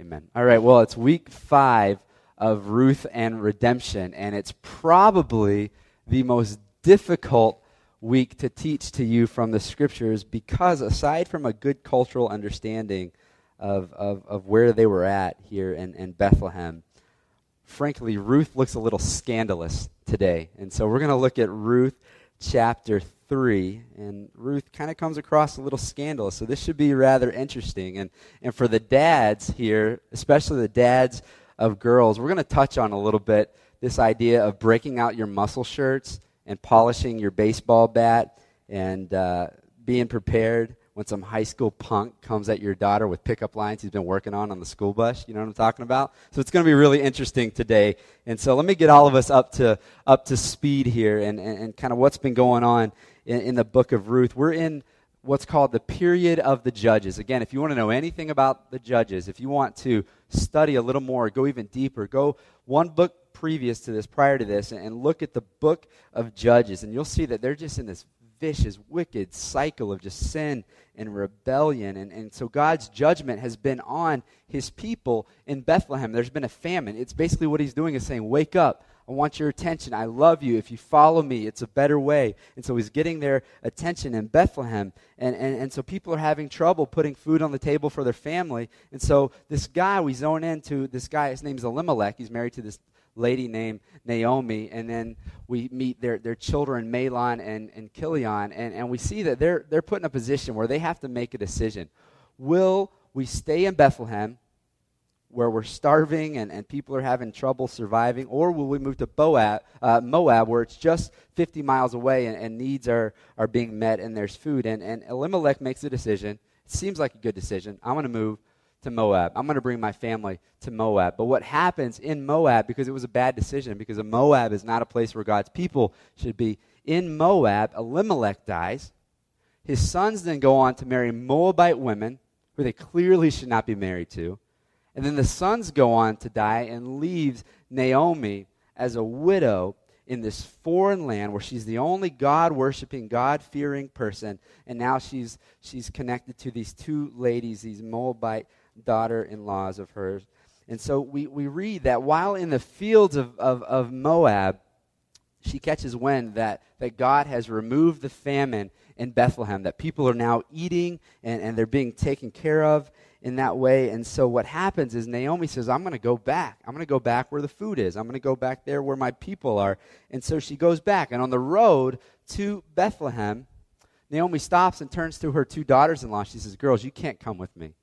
Amen. All right, well, it's week five of Ruth and Redemption, and it's probably the most difficult week to teach to you from the scriptures because, aside from a good cultural understanding of, of, of where they were at here in, in Bethlehem, frankly, Ruth looks a little scandalous today. And so we're going to look at Ruth chapter 3. And Ruth kind of comes across a little scandalous. So this should be rather interesting. And, and for the dads here, especially the dads of girls, we're going to touch on a little bit this idea of breaking out your muscle shirts and polishing your baseball bat and uh, being prepared when some high school punk comes at your daughter with pickup lines he's been working on on the school bus. You know what I'm talking about? So it's going to be really interesting today. And so let me get all of us up to up to speed here and, and, and kind of what's been going on in, in the book of Ruth. We're in what's called the period of the judges. Again, if you want to know anything about the judges, if you want to study a little more, go even deeper, go one book previous to this, prior to this, and look at the book of Judges, and you'll see that they're just in this vicious, wicked cycle of just sin and rebellion. And, and so God's judgment has been on his people in Bethlehem. There's been a famine. It's basically what he's doing is saying, Wake up. I want your attention. I love you. If you follow me, it's a better way. And so he's getting their attention in Bethlehem. And, and, and so people are having trouble putting food on the table for their family. And so this guy, we zone into this guy, his name's Elimelech. He's married to this lady named Naomi, and then we meet their, their children, Mahlon and, and Chilion, and, and we see that they're, they're put in a position where they have to make a decision. Will we stay in Bethlehem, where we're starving and, and people are having trouble surviving, or will we move to Boab, uh, Moab, where it's just 50 miles away and, and needs are, are being met and there's food? And, and Elimelech makes a decision. It seems like a good decision. I'm going to move to Moab. I'm going to bring my family to Moab. But what happens in Moab, because it was a bad decision, because a Moab is not a place where God's people should be, in Moab, Elimelech dies. His sons then go on to marry Moabite women who they clearly should not be married to. And then the sons go on to die and leaves Naomi as a widow in this foreign land where she's the only God worshiping, God fearing person. And now she's, she's connected to these two ladies, these Moabite daughter in laws of hers. And so we, we read that while in the fields of, of, of Moab, she catches wind that, that God has removed the famine in Bethlehem, that people are now eating and, and they're being taken care of in that way. And so what happens is Naomi says, I'm going to go back. I'm going to go back where the food is. I'm going to go back there where my people are. And so she goes back. And on the road to Bethlehem, Naomi stops and turns to her two daughters in law. She says, Girls, you can't come with me.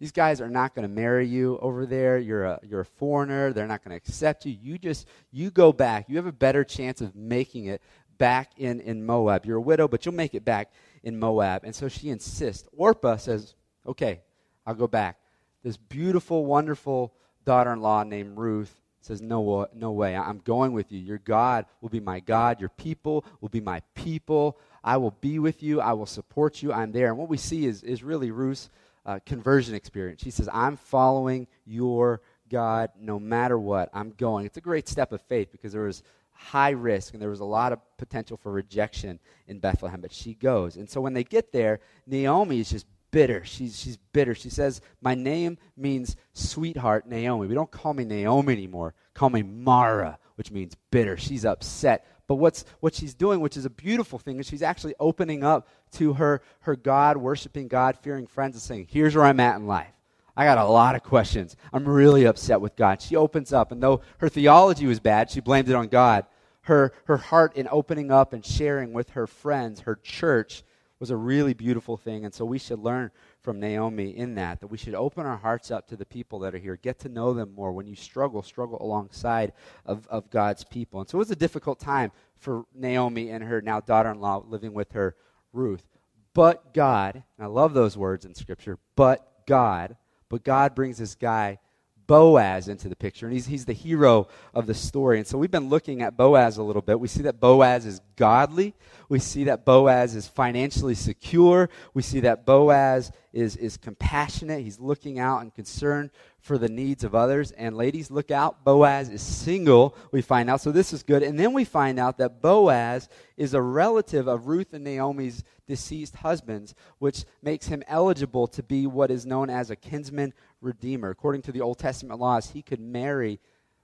These guys are not going to marry you over there. You're a, you're a foreigner. They're not going to accept you. You just, you go back. You have a better chance of making it back in, in Moab. You're a widow, but you'll make it back in Moab. And so she insists. Orpah says, okay, I'll go back. This beautiful, wonderful daughter in law named Ruth says, no, no way. I'm going with you. Your God will be my God. Your people will be my people. I will be with you. I will support you. I'm there. And what we see is, is really Ruth's uh, conversion experience. She says, I'm following your God no matter what. I'm going. It's a great step of faith because there was high risk and there was a lot of potential for rejection in Bethlehem, but she goes. And so when they get there, Naomi is just bitter. She's, she's bitter. She says, My name means sweetheart Naomi. We don't call me Naomi anymore. Call me Mara, which means bitter. She's upset. But what's, what she's doing, which is a beautiful thing, is she's actually opening up to her, her God worshiping, God fearing friends and saying, Here's where I'm at in life. I got a lot of questions. I'm really upset with God. She opens up, and though her theology was bad, she blamed it on God. Her, her heart in opening up and sharing with her friends, her church, was a really beautiful thing. And so we should learn from Naomi in that, that we should open our hearts up to the people that are here, get to know them more. When you struggle, struggle alongside of, of God's people. And so it was a difficult time for Naomi and her now daughter in law living with her, Ruth. But God, I love those words in Scripture, but God, but God brings this guy Boaz into the picture, and he's, he's the hero of the story. And so we've been looking at Boaz a little bit. We see that Boaz is godly. We see that Boaz is financially secure. We see that Boaz is, is compassionate. He's looking out and concerned for the needs of others. And ladies, look out. Boaz is single, we find out. So this is good. And then we find out that Boaz is a relative of Ruth and Naomi's deceased husbands, which makes him eligible to be what is known as a kinsman redeemer. According to the Old Testament laws, he could marry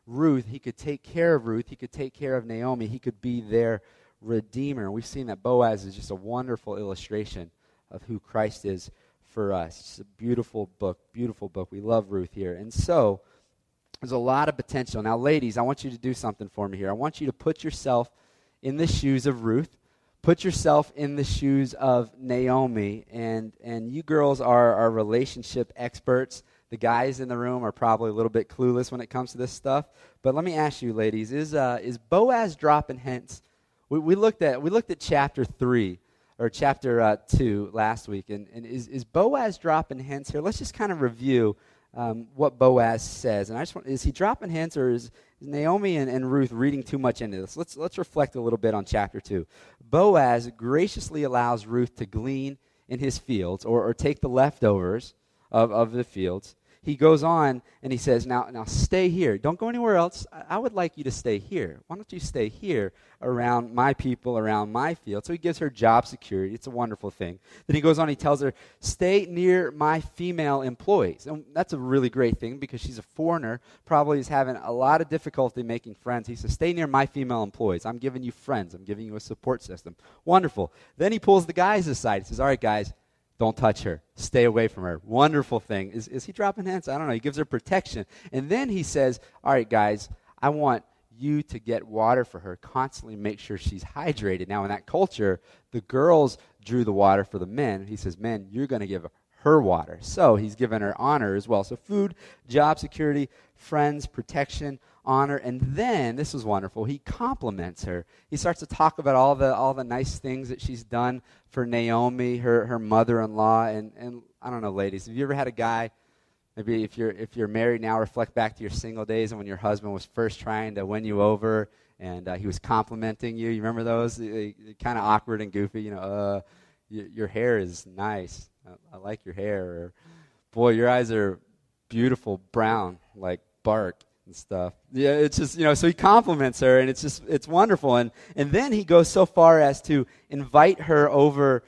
Ruth, he could take care of Ruth, he could take care of Naomi, he could be their redeemer. We've seen that Boaz is just a wonderful illustration of who Christ is for us. It's a beautiful book, beautiful book. We love Ruth here. And so, there's a lot of potential. Now, ladies, I want you to do something for me here. I want you to put yourself in the shoes of Ruth. Put yourself in the shoes of Naomi. And, and you girls are, our relationship experts. The guys in the room are probably a little bit clueless when it comes to this stuff. But let me ask you, ladies, is, uh, is Boaz dropping hints? We, we, looked at, we looked at chapter 3 or chapter uh, 2 last week. And, and is, is Boaz dropping hints here? Let's just kind of review um, what Boaz says. And I just want, is he dropping hints or is, is Naomi and, and Ruth reading too much into this? Let's, let's reflect a little bit on chapter 2. Boaz graciously allows Ruth to glean in his fields or, or take the leftovers of, of the fields he goes on and he says, Now, now stay here. Don't go anywhere else. I, I would like you to stay here. Why don't you stay here around my people, around my field? So he gives her job security. It's a wonderful thing. Then he goes on, he tells her, Stay near my female employees. And that's a really great thing because she's a foreigner, probably is having a lot of difficulty making friends. He says, Stay near my female employees. I'm giving you friends, I'm giving you a support system. Wonderful. Then he pulls the guys aside. He says, All right, guys, don't touch her. Stay away from her. Wonderful thing. Is, is he dropping hints? I don't know. He gives her protection. And then he says, All right, guys, I want you to get water for her. Constantly make sure she's hydrated. Now, in that culture, the girls drew the water for the men. He says, Men, you're going to give her water. So he's given her honor as well. So food, job security, friends, protection, honor, and then this is wonderful. He compliments her. He starts to talk about all the all the nice things that she's done for Naomi, her her mother-in-law, and and I don't know, ladies, have you ever had a guy? Maybe if you're if you're married now, reflect back to your single days and when your husband was first trying to win you over, and uh, he was complimenting you. You remember those? Kind of awkward and goofy. You know, uh, y- your hair is nice. I, I like your hair. Or, boy, your eyes are beautiful brown like bark and stuff. Yeah, it's just, you know, so he compliments her and it's just, it's wonderful. And, and then he goes so far as to invite her over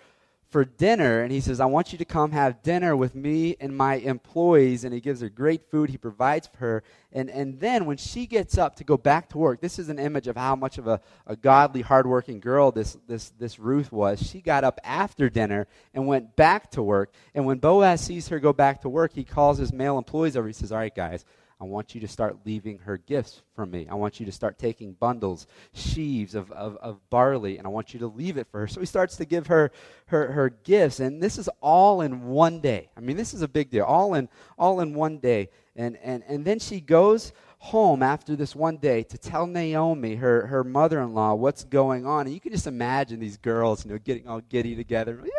for dinner and he says, I want you to come have dinner with me and my employees. And he gives her great food he provides for her. And, and then when she gets up to go back to work, this is an image of how much of a, a godly, hardworking girl this, this, this Ruth was. She got up after dinner and went back to work. And when Boaz sees her go back to work, he calls his male employees over. He says, All right, guys, I want you to start leaving her gifts for me. I want you to start taking bundles, sheaves of, of, of, barley, and I want you to leave it for her. So he starts to give her, her her gifts, and this is all in one day. I mean, this is a big deal. All in all in one day. And and and then she goes home after this one day to tell Naomi, her, her mother in law, what's going on. And you can just imagine these girls, you know, getting all giddy together. Yeah,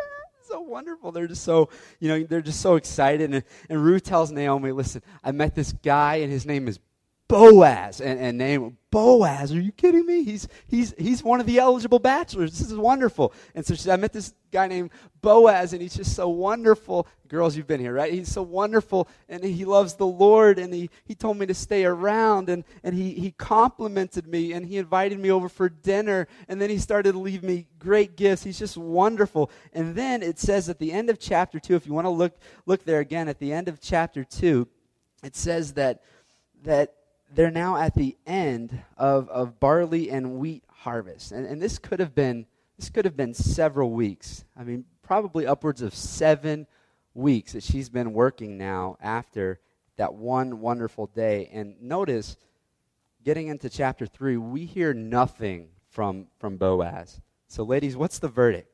so wonderful. They're just so, you know, they're just so excited. And, and Ruth tells Naomi, listen, I met this guy, and his name is Boaz. And, and name Boaz, are you kidding me? He's, he's, he's one of the eligible bachelors. This is wonderful. And so she I met this guy named Boaz, and he's just so wonderful. Girls, you've been here, right? He's so wonderful, and he loves the Lord, and he, he told me to stay around, and, and he, he complimented me, and he invited me over for dinner, and then he started to leave me great gifts. He's just wonderful. And then it says at the end of chapter 2, if you want to look, look there again, at the end of chapter 2, it says that, that they're now at the end of, of barley and wheat harvest. And, and this could have been this could have been several weeks. I mean, probably upwards of seven weeks that she's been working now after that one wonderful day. And notice, getting into chapter 3, we hear nothing from, from Boaz. So, ladies, what's the verdict?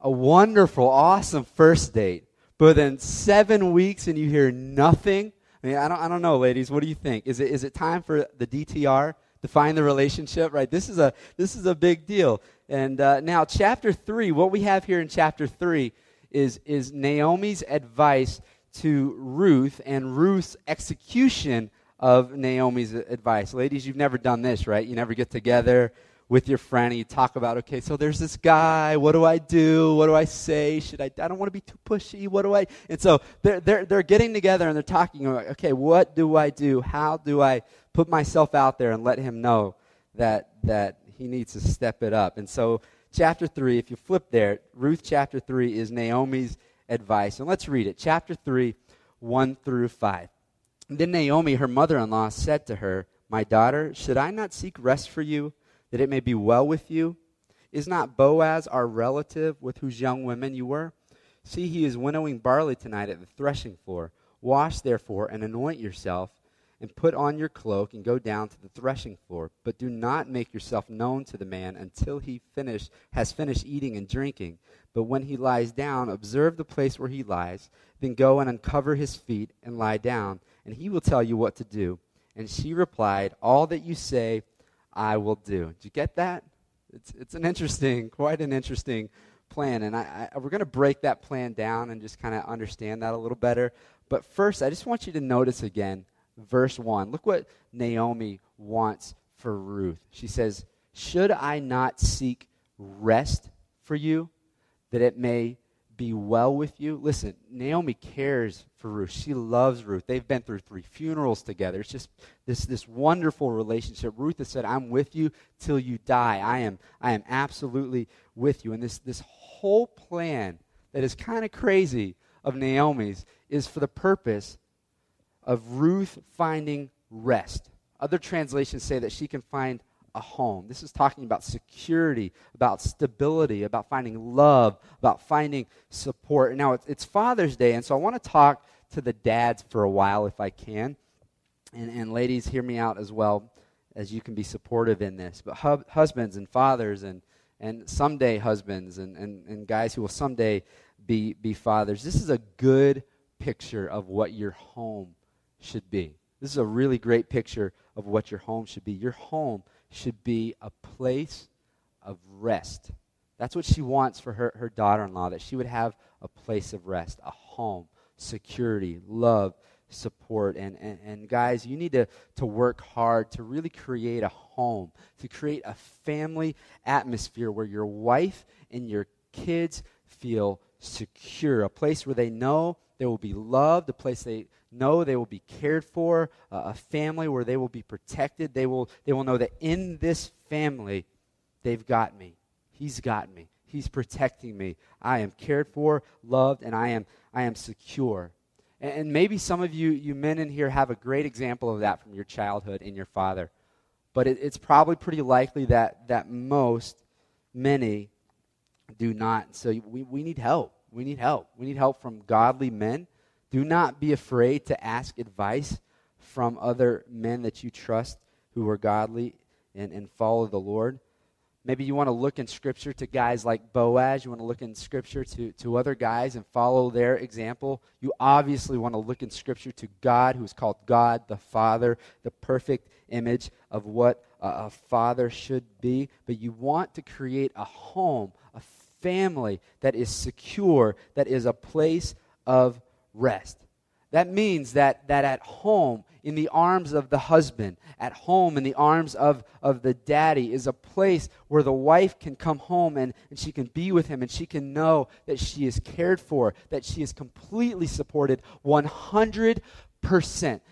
A wonderful, awesome first date. But then seven weeks and you hear nothing I mean, I don't, I don't know, ladies. What do you think? Is it, is it time for the DTR to find the relationship? Right. This is a this is a big deal. And uh, now, chapter three. What we have here in chapter three is is Naomi's advice to Ruth and Ruth's execution of Naomi's advice. Ladies, you've never done this, right? You never get together with your friend and you talk about, okay, so there's this guy. What do I do? What do I say? Should I? I don't want to be too pushy. What do I? And so they're, they're, they're getting together and they're talking about, okay, what do I do? How do I put myself out there and let him know that, that he needs to step it up? And so, chapter 3, if you flip there, Ruth chapter 3 is Naomi's advice. And let's read it. Chapter 3, 1 through 5. then Naomi, her mother in law, said to her, My daughter, should I not seek rest for you? That it may be well with you? Is not Boaz our relative with whose young women you were? See, he is winnowing barley tonight at the threshing floor. Wash, therefore, and anoint yourself, and put on your cloak, and go down to the threshing floor. But do not make yourself known to the man until he finish, has finished eating and drinking. But when he lies down, observe the place where he lies. Then go and uncover his feet, and lie down, and he will tell you what to do. And she replied, All that you say I will do. Do you get that? It's, it's an interesting, quite an interesting plan. And I, I we're going to break that plan down and just kind of understand that a little better. But first, I just want you to notice again verse 1. Look what Naomi wants for Ruth. She says, Should I not seek rest for you, that it may be well with you. Listen, Naomi cares for Ruth. She loves Ruth. They've been through three funerals together. It's just this, this wonderful relationship. Ruth has said, I'm with you till you die. I am, I am absolutely with you. And this, this whole plan that is kind of crazy of Naomi's is for the purpose of Ruth finding rest. Other translations say that she can find a home. This is talking about security, about stability, about finding love, about finding support. Now, it's, Father's Day, and so I want to talk to the dads for a while if I can. And, and ladies, hear me out as well, as you can be supportive in this. But husbands and fathers and, and someday husbands and, and, and guys who will someday be, be fathers, this is a good picture of what your home should be. This is a really great picture of what your home should be. Your home should be a place of rest. That's what she wants for her, her daughter in law, that she would have a place of rest, a home, security, love, support. And, and, and guys, you need to, to work hard to really create a home, to create a family atmosphere where your wife and your kids feel secure, a place where they know they will be loved, a place they know they will be cared for, uh, a family where they will be protected. They will, they will know that in this family, they've got me. He's got me. He's protecting me. I am cared for, loved, and I am, I am secure. And, and maybe some of you, you men in here, have a great example of that from your childhood in your father. But it, it's probably pretty likely that, that most, many, do not. So we, we need help. We need help. We need help from godly men do not be afraid to ask advice from other men that you trust who are godly and, and follow the Lord. Maybe you want to look in Scripture to guys like Boaz. You want to look in Scripture to, to other guys and follow their example. You obviously want to look in Scripture to God, who is called God the Father, the perfect image of what a, a father should be. But you want to create a home, a family that is secure, that is a place of rest. That means that, that at home, in the arms of the husband, at home, in the arms of, of the daddy, is a place where the wife can come home and, and she can be with him and she can know that she is cared for, that she is completely supported 100%,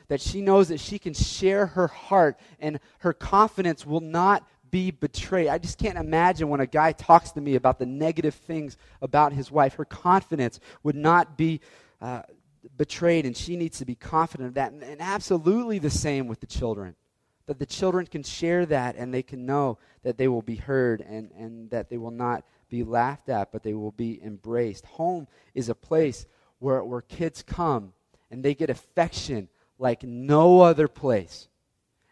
that she knows that she can share her heart and her confidence will not be betrayed. I just can't imagine when a guy talks to me about the negative things about his wife, her confidence would not be. Uh, betrayed, and she needs to be confident of that. And, and absolutely the same with the children. That the children can share that and they can know that they will be heard and, and that they will not be laughed at, but they will be embraced. Home is a place where, where kids come and they get affection like no other place.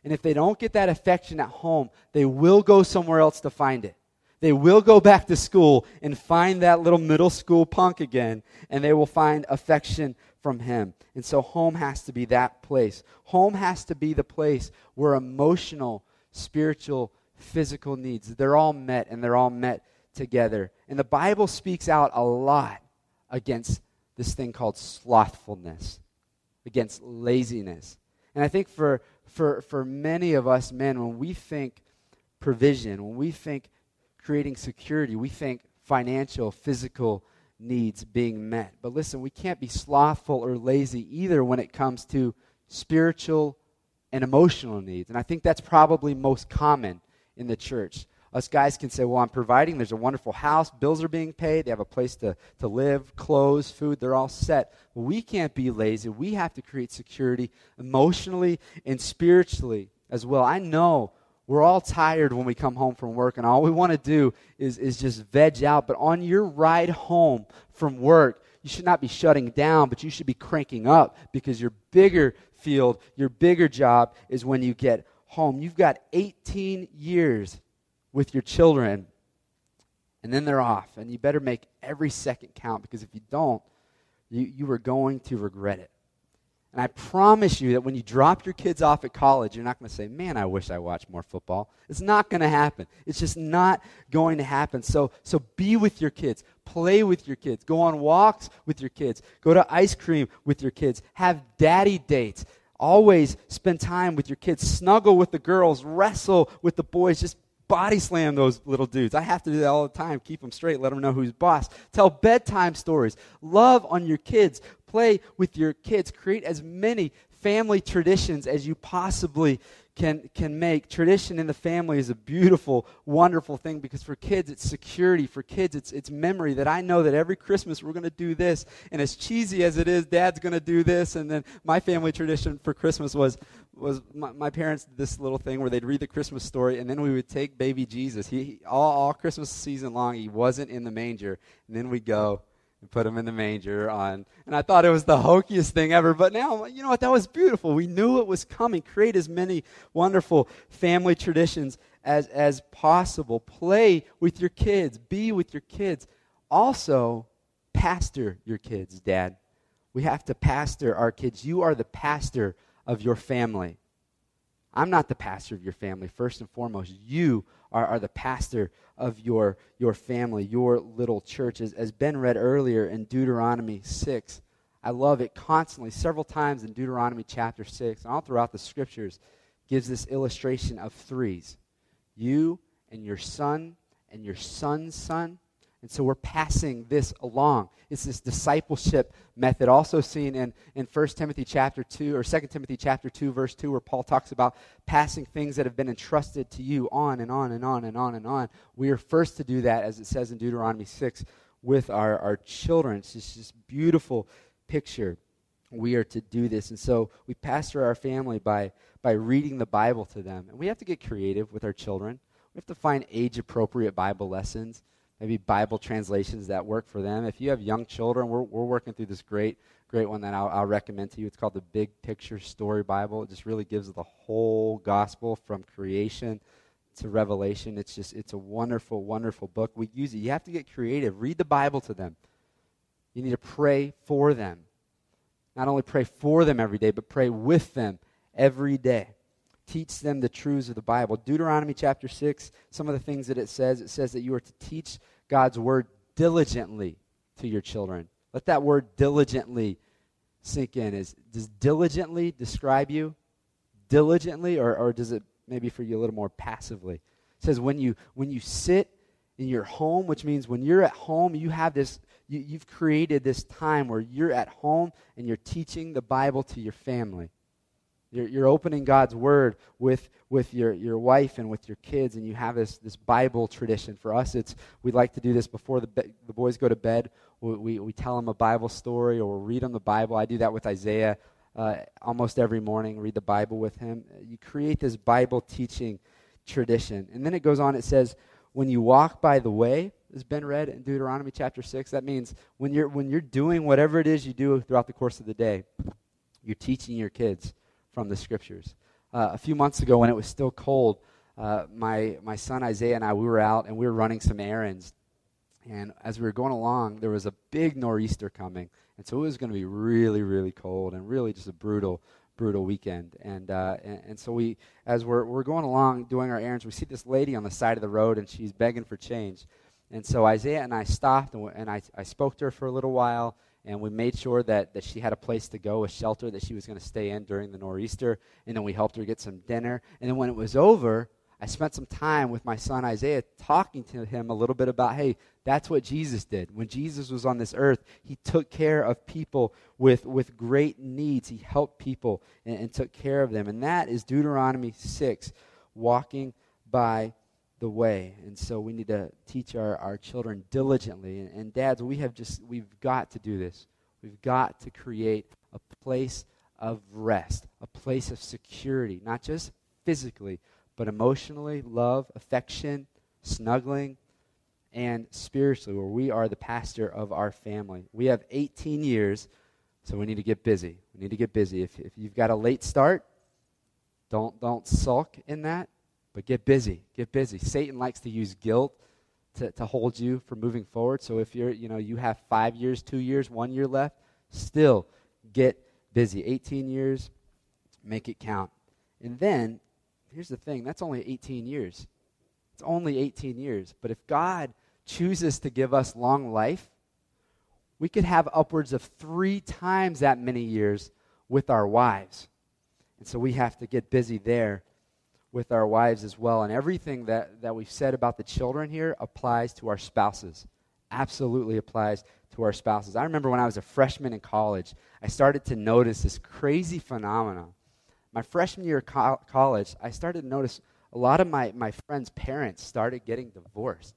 And if they don't get that affection at home, they will go somewhere else to find it. They will go back to school and find that little middle school punk again, and they will find affection from Him. And so home has to be that place. Home has to be the place where emotional, spiritual, physical needs, they're all met and they're all met together. And the Bible speaks out a lot against this thing called slothfulness, against laziness. And I think for, for, for many of us men, when we think provision, when we think creating security, we think financial, physical needs being met. But listen, we can't be slothful or lazy either when it comes to spiritual and emotional needs. And I think that's probably most common in the church. Us guys can say, Well, I'm providing. There's a wonderful house. Bills are being paid. They have a place to, to live, clothes, food. They're all set. we can't be lazy. We have to create security emotionally and spiritually as well. I know we're all tired when we come home from work, and all we want to do is, is just veg out. But on your ride home from work, you should not be shutting down, but you should be cranking up because your bigger field, your bigger job is when you get home. You've got 18 years with your children, and then they're off. And you better make every second count because if you don't, you, you are going to regret it. And I promise you that when you drop your kids off at college, you're not going to say, Man, I wish I watched more football. It's not going to happen. It's just not going to happen. So, so be with your kids. Play with your kids. Go on walks with your kids. Go to ice cream with your kids. Have daddy dates. Always spend time with your kids. Snuggle with the girls. Wrestle with the boys. Just body slam those little dudes. I have to do that all the time. Keep them straight. Let them know who's boss. Tell bedtime stories. Love on your kids play with your kids. Create as many family traditions as you possibly can, can make. Tradition in the family is a beautiful, wonderful thing because for kids, it's security. For kids, it's, it's memory that I know that every Christmas we're going to do this. And as cheesy as it is, dad's going to do this. And then my family tradition for Christmas was, was my, my, parents did this little thing where they'd read the Christmas story and then we would take baby Jesus. He, he all, all Christmas season long, he wasn't in the manger. And then we'd go, and put him in the manger on. And I thought it was the hokiest thing ever, but now, you know what? That was beautiful. We knew it was coming. Create as many wonderful family traditions as, as possible. Play with your kids, be with your kids. Also, pastor your kids, Dad. We have to pastor our kids. You are the pastor of your family. I'm not the pastor of your family. First and foremost, you are, are the pastor of your, your family, your little church. As, as Ben read earlier in Deuteronomy 6, I love it constantly, several times in Deuteronomy chapter 6, and all throughout the scriptures, gives this illustration of threes you and your son and your son's son and so we're passing this along. It's this discipleship method, also seen in, in 1 Timothy chapter 2 or 2 Timothy chapter 2, verse 2, where Paul talks about passing things that have been entrusted to you on and on and on and on and on. We are first to do that, as it says in Deuteronomy 6, with our, our children. It's just this beautiful picture. We are to do this. And so we pastor our family by, by reading the Bible to them. And we have to get creative with our children. We have to find age appropriate Bible lessons maybe Bible translations that work for them. If you have young children, we're, we're working through this great, great one that I'll, I'll recommend to you. It's called the Big Picture Story Bible. It just really gives the whole gospel from creation to Revelation. It's just, it's a wonderful, wonderful book. We use it. You have to get creative. Read the Bible to them. You need to pray for them. Not only pray for them every day, but pray with them every day teach them the truths of the Bible. Deuteronomy chapter 6, some of the things that it says, it says that you are to teach God's word diligently to your children. Let that word diligently sink in. Is, does diligently describe you? Diligently, or, or does it maybe for you a little more passively? It says when you when you sit in your home, which means when you're at home, you have this you, you've created this time where you're at home and you're teaching the Bible to your family. You're, you're opening God's Word with, with your, your wife and with your kids, and you have this, this Bible tradition. For us, it's we like to do this before the, be- the boys go to bed. We, we, we, tell them a Bible story or we'll read them the Bible. I do that with Isaiah uh, almost every morning, read the Bible with him. You create this Bible teaching tradition. And then it goes on, it says, when you walk by the way, has been read in Deuteronomy chapter 6. That means when you're, when you're doing whatever it is you do throughout the course of the day, you're teaching your kids from the scriptures. Uh, a few months ago, when it was still cold, uh, my, my son Isaiah and I, we were out and we were running some errands. And as we were going along, there was a big nor'easter coming. And so it was going to be really, really cold and really just a brutal, brutal weekend. And, uh, and, and, so we, as we're, we're going along doing our errands, we see this lady on the side of the road and she's begging for change. And so Isaiah and I stopped and, and I, I spoke to her for a little while and we made sure that, that she had a place to go, a shelter that she was going to stay in during the nor'easter, and then we helped her get some dinner. And then when it was over, I spent some time with my son Isaiah talking to him a little bit about, hey, that's what Jesus did. When Jesus was on this earth, he took care of people with, with great needs. He helped people and, and took care of them. And that is Deuteronomy 6, walking by the way. And so we need to teach our, our children diligently. And, and dads, we have just, we've got to do this. We've got to create a place of rest, a place of security, not just physically, but emotionally, love, affection, snuggling, and spiritually, where we are the pastor of our family. We have 18 years, so we need to get busy. We need to get busy. If, if you've got a late start, don't, don't sulk in that, but get busy. Get busy. Satan likes to use guilt to, to hold you from moving forward. So if you're, you know, you have five years, two years, one year left, still get busy. 18 years, make it count. And then here's the thing that's only 18 years. It's only 18 years. But if God chooses to give us long life, we could have upwards of three times that many years with our wives. And so we have to get busy there with our wives as well. And everything that, that we've said about the children here applies to our spouses. Absolutely applies to our spouses. I remember when I was a freshman in college, I started to notice this crazy phenomenon my freshman year of co- college, I started to notice a lot of my, my friends' parents started getting divorced.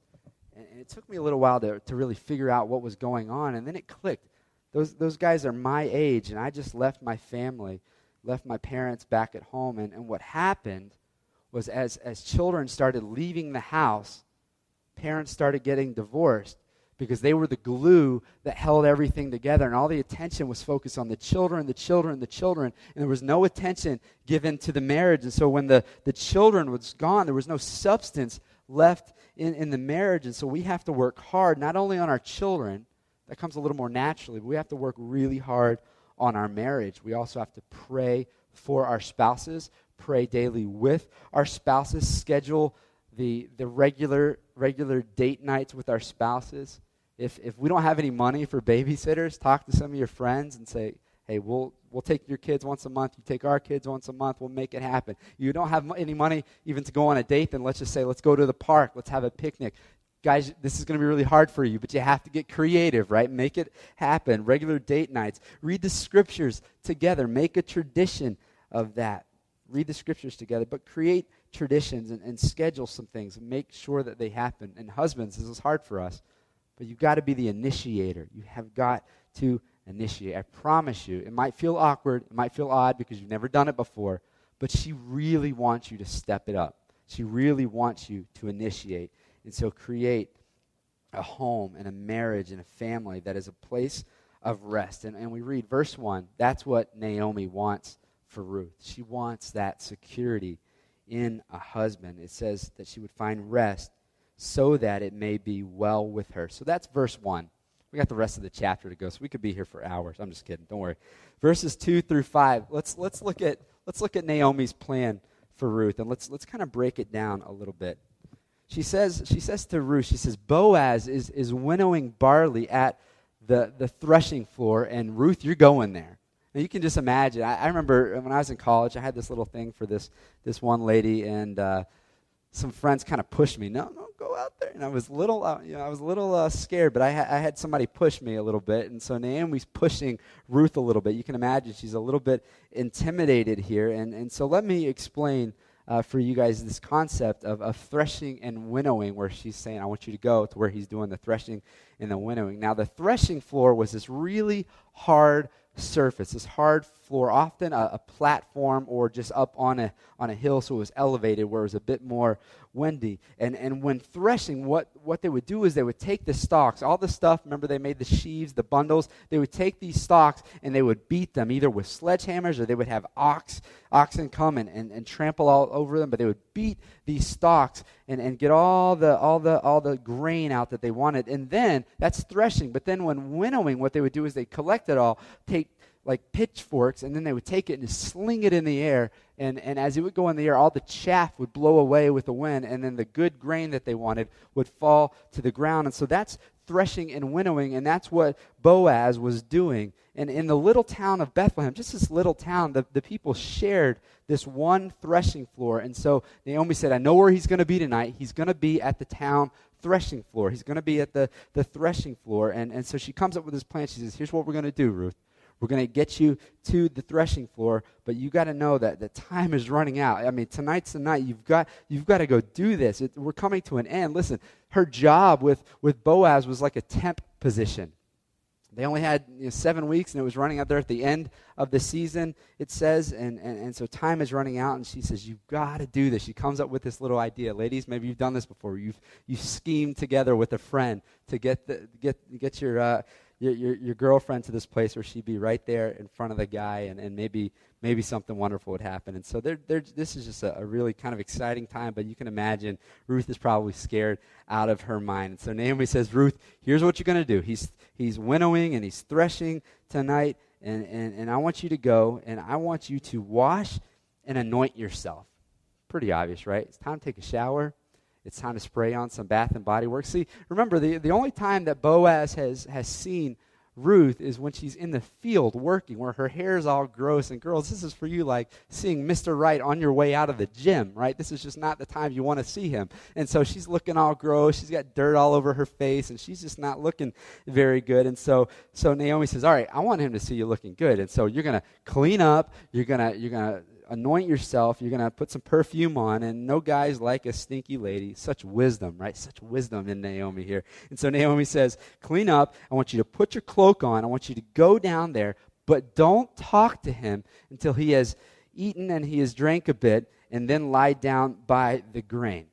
And, and it took me a little while to, to really figure out what was going on. And then it clicked. Those, those guys are my age, and I just left my family, left my parents back at home. And, and what happened was as, as children started leaving the house, parents started getting divorced because they were the glue that held everything together. And all the attention was focused on the children, the children, the children. And there was no attention given to the marriage. And so when the, the children was gone, there was no substance left in, in the marriage. And so we have to work hard, not only on our children, that comes a little more naturally, but we have to work really hard on our marriage. We also have to pray for our spouses, pray daily with our spouses, schedule the, the regular regular date nights with our spouses if, if we don't have any money for babysitters, talk to some of your friends and say, hey, we'll, we'll take your kids once a month. You take our kids once a month. We'll make it happen. You don't have any money even to go on a date, then let's just say, let's go to the park. Let's have a picnic. Guys, this is going to be really hard for you, but you have to get creative, right? Make it happen. Regular date nights. Read the scriptures together. Make a tradition of that. Read the scriptures together, but create traditions and, and schedule some things. And make sure that they happen. And husbands, this is hard for us but you've got to be the initiator. You have got to initiate. I promise you, it might feel awkward, it might feel odd because you've never done it before, but she really wants you to step it up. She really wants you to initiate. And so create a home and a marriage and a family that is a place of rest. And, and we read verse 1 that's what Naomi wants for Ruth. She wants that security in a husband. It says that she would find rest so that it may be well with her. So that's verse 1. We got the rest of the chapter to go, so we could be here for hours. I'm just kidding. Don't worry. Verses 2 through 5. Let's, let's, look, at, let's look at Naomi's plan for Ruth, and let's, let's kind of break it down a little bit. She says, she says to Ruth, she says, Boaz is, is winnowing barley at the, the threshing floor, and Ruth, you're going there. Now you can just imagine. I, I remember when I was in college, I had this little thing for this, this one lady, and uh, some friends kind of pushed me. No, no, go out there. And I was little, uh, you know, I was a little uh, scared, but I, ha- I had somebody push me a little bit, and so Naomi's pushing Ruth a little bit. You can imagine she's a little bit intimidated here, and and so let me explain. Uh, for you guys, this concept of, of threshing and winnowing, where she's saying, I want you to go to where he's doing the threshing and the winnowing. Now, the threshing floor was this really hard surface, this hard floor, often a, a, platform or just up on a, on a hill so it was elevated where it was a bit more windy. And, and when threshing, what, what they would do is they would take the stalks, all the stuff, remember they made the sheaves, the bundles, they would take these stalks and they would beat them either with sledgehammers or they would have ox, oxen come and, and, and trample all over them, but they would beat these stalks and, and get all the, all, the, all the grain out that they wanted. And then, that's threshing. But then when winnowing, what they would do is they collect it all, take like pitchforks, and then they would take it and just sling it in the air. And, and as it would go in the air, all the chaff would blow away with the wind, and then the good grain that they wanted would fall to the ground. And so that's threshing and winnowing, and that's what Boaz was doing. And in the little town of Bethlehem, just this little town, the, the people shared this one threshing floor. And so Naomi said, I know where he's going to be tonight. He's going to be at the town threshing floor. He's going to be at the, the threshing floor. And, and so she comes up with this plan. She says, Here's what we're going to do, Ruth. We're going to get you to the threshing floor, but you got to know that the time is running out. I mean, tonight's the night. You've got you've got to go do this. It, we're coming to an end. Listen, her job with with Boaz was like a temp position. They only had you know, seven weeks, and it was running out there at the end of the season, it says. And, and, and so time is running out, and she says, You've got to do this. She comes up with this little idea. Ladies, maybe you've done this before. You've, you've schemed together with a friend to get, the, get, get your, uh, your, your, your, girlfriend to this place where she'd be right there in front of the guy, and, and maybe, maybe something wonderful would happen. And so they're, they're, this is just a, a really kind of exciting time, but you can imagine Ruth is probably scared out of her mind. And so Naomi says, Ruth, here's what you're going to do. He's, he's winnowing and he's threshing tonight, and, and, and I want you to go, and I want you to wash and anoint yourself. Pretty obvious, right? It's time to take a shower it's time to spray on some Bath and Body Works. See, remember, the, the only time that Boaz has, has seen Ruth is when she's in the field working, where her hair is all gross. And girls, this is for you like seeing Mr. Right on your way out of the gym, right? This is just not the time you want to see him. And so she's looking all gross. She's got dirt all over her face, and she's just not looking very good. And so, so Naomi says, "All right, I want him to see you looking good. And so you're gonna clean up. You're gonna you're gonna anoint yourself. You're going to put some perfume on. And no guys like a stinky lady. Such wisdom, right? Such wisdom in Naomi here. And so Naomi says, Clean up. I want you to put your cloak on. I want you to go down there, but don't talk to him until he has eaten and he has drank a bit, and then lie down by the grain.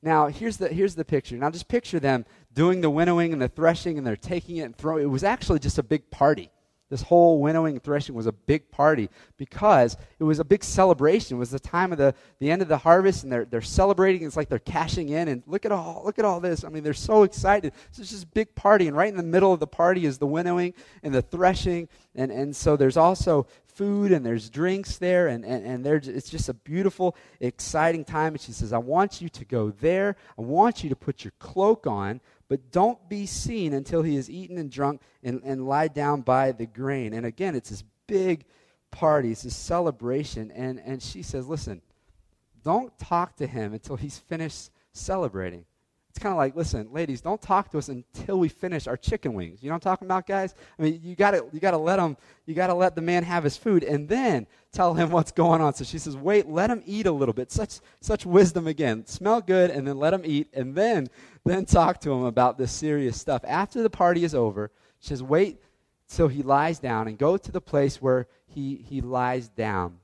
Now, here's the, here's the picture. Now, just picture them doing the winnowing and the threshing, and they're taking it and throwing it. was actually just a big party. This whole winnowing and threshing was a big party because it was a big celebration. It was the time of the, the end of the harvest, and they're, they're celebrating. It's like they're cashing in, and look at all look at all this. I mean, they're so excited. So it's just a big party, and right in the middle of the party is the winnowing and the threshing, and, and so there's also food and there's drinks there, and, and, and there's, it's just a beautiful, exciting time. And she says, I want you to go there. I want you to put your cloak on but don't be seen until he has eaten and drunk and, and lie down by the grain. And again, it's this big party, it's this celebration. And, and she says, Listen, don't talk to him until he's finished celebrating. It's kind of like, listen, ladies, don't talk to us until we finish our chicken wings. You know what I'm talking about, guys? I mean, you got to you got to let him you got to let the man have his food and then tell him what's going on. So she says, "Wait, let him eat a little bit." Such such wisdom again. Smell good and then let him eat and then then talk to him about this serious stuff. After the party is over, she says, "Wait till he lies down and go to the place where he he lies down."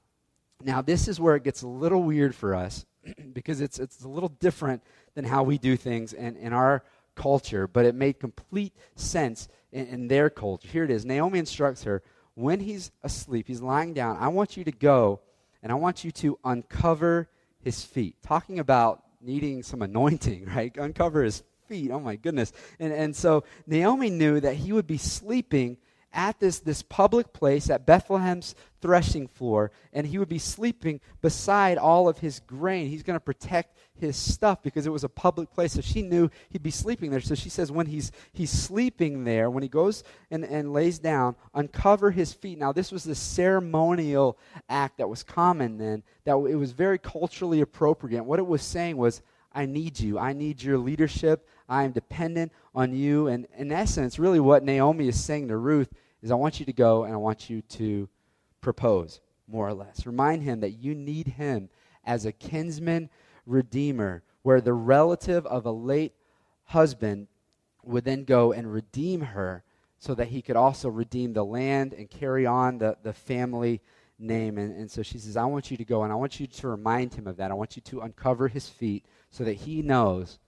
Now, this is where it gets a little weird for us because it's it's a little different than how we do things in, in our culture, but it made complete sense in, in their culture. Here it is. Naomi instructs her when he's asleep, he's lying down, I want you to go and I want you to uncover his feet. Talking about needing some anointing, right? Uncover his feet. Oh my goodness. And, and so Naomi knew that he would be sleeping at this, this public place at Bethlehem's threshing floor, and he would be sleeping beside all of his grain. He's going to protect his stuff because it was a public place. So she knew he'd be sleeping there. So she says, when he's, he's sleeping there, when he goes and, and lays down, uncover his feet. Now, this was the ceremonial act that was common then, that it was very culturally appropriate. What it was saying was, I need you. I need your leadership. I am dependent on you. And in essence, really what Naomi is saying to Ruth is I want you to go and I want you to propose, more or less. Remind him that you need him as a kinsman redeemer, where the relative of a late husband would then go and redeem her so that he could also redeem the land and carry on the, the family name. And, and so she says, I want you to go and I want you to remind him of that. I want you to uncover his feet so that he knows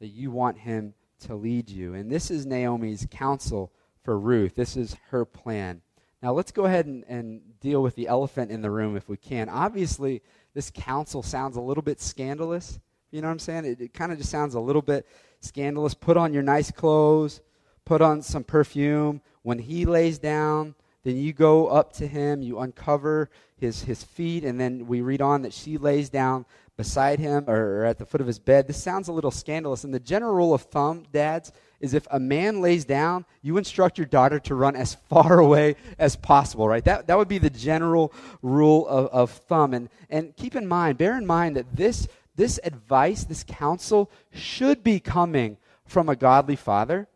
that you want him to lead you. And this is Naomi's counsel for Ruth. This is her plan. Now, let's go ahead and, and deal with the elephant in the room if we can. Obviously, this counsel sounds a little bit scandalous. You know what I'm saying? It, it kind of just sounds a little bit scandalous. Put on your nice clothes, put on some perfume. When he lays down, then you go up to him, you uncover his, his feet, and then we read on that she lays down beside him or, at the foot of his bed. This sounds a little scandalous. And the general rule of thumb, dads, is if a man lays down, you instruct your daughter to run as far away as possible, right? That, that would be the general rule of, of thumb. And, and keep in mind, bear in mind that this, this advice, this counsel, should be coming from a godly father.